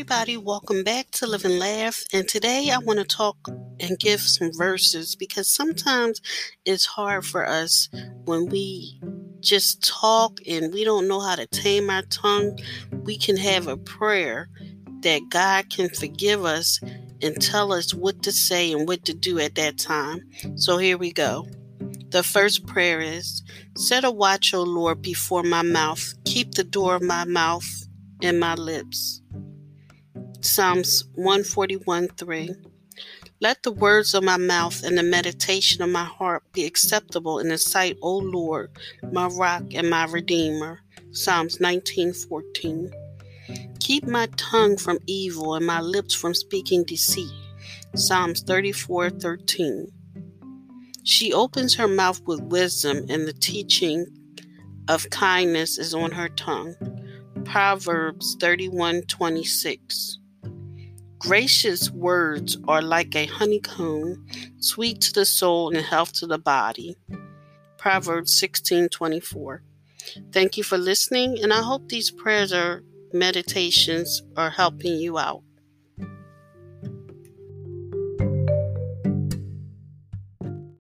everybody, welcome back to Live and Laugh. And today I want to talk and give some verses because sometimes it's hard for us when we just talk and we don't know how to tame our tongue. We can have a prayer that God can forgive us and tell us what to say and what to do at that time. So here we go. The first prayer is Set a watch, O Lord, before my mouth. Keep the door of my mouth and my lips. Psalms 141 3. Let the words of my mouth and the meditation of my heart be acceptable in the sight, O Lord, my rock and my redeemer. Psalms 19:14. Keep my tongue from evil and my lips from speaking deceit. Psalms 34:13. She opens her mouth with wisdom, and the teaching of kindness is on her tongue. Proverbs 31:26. Gracious words are like a honeycomb, sweet to the soul and health to the body. Proverbs 16:24. Thank you for listening, and I hope these prayers or meditations are helping you out.